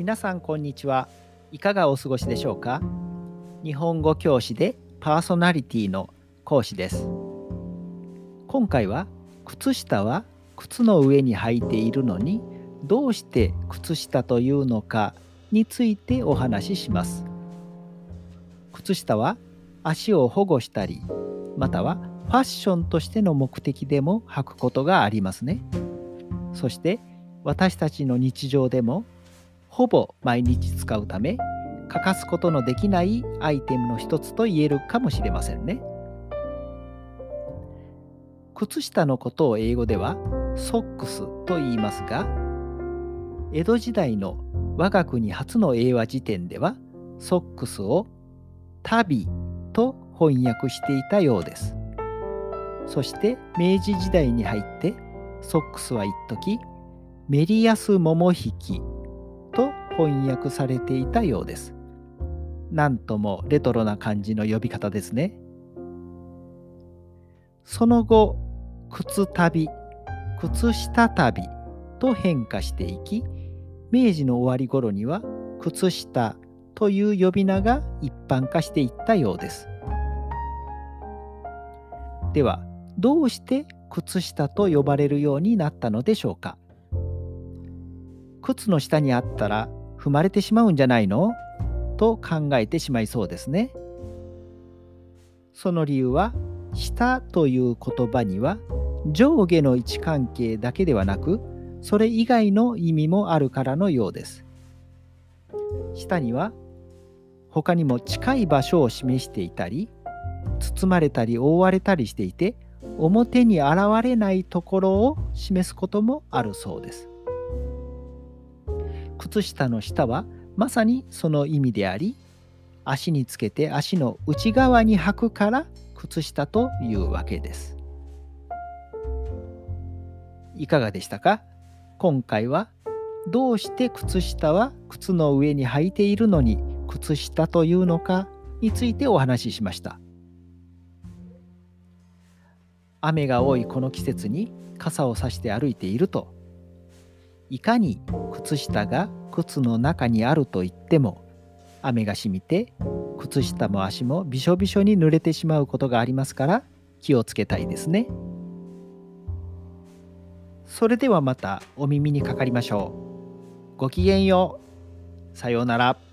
皆さんこんにちは。いかがお過ごしでしょうか？日本語教師でパーソナリティの講師です。今回は靴下は靴の上に履いているのにどうして靴下というのかについてお話しします。靴下は足を保護したりまたはファッションとしての目的でも履くことがありますね。そして私たちの日常でもほぼ毎日使うため欠かすことのできないアイテムの一つと言えるかもしれませんね。靴下のことを英語ではソックスと言いますが江戸時代の我が国初の英和辞典ではソックスを旅と翻訳していたようです。そして明治時代に入ってソックスは一時メリヤス桃引き翻訳されていたようです。なんともレトロな感じの呼び方ですね。その後、靴旅、靴下旅と変化していき、明治の終わり頃には靴下という呼び名が一般化していったようです。では、どうして靴下と呼ばれるようになったのでしょうか靴の下にあったら踏まれてしまうんじゃないの？と考えてしまいそうですね。その理由は「下」という言葉には上下の位置関係だけではなくそれ以外の意味もあるからのようです。下には他にも近い場所を示していたり包まれたり覆われたりしていて表に現れないところを示すこともあるそうです。靴下の下はまさにその意味であり足につけて足の内側に履くから靴下というわけです。いかがでしたか？今回はどうして靴下は靴の上に履いているのに靴下というのかについてお話ししました。雨が多いこの季節に傘を差して歩いているといかに靴下が靴の中にあると言っても雨が染みて靴下も足もびしょびしょに濡れてしまうことがありますから気をつけたいですね。それではまたお耳にかかりましょう。ごきげんよう。さようなら。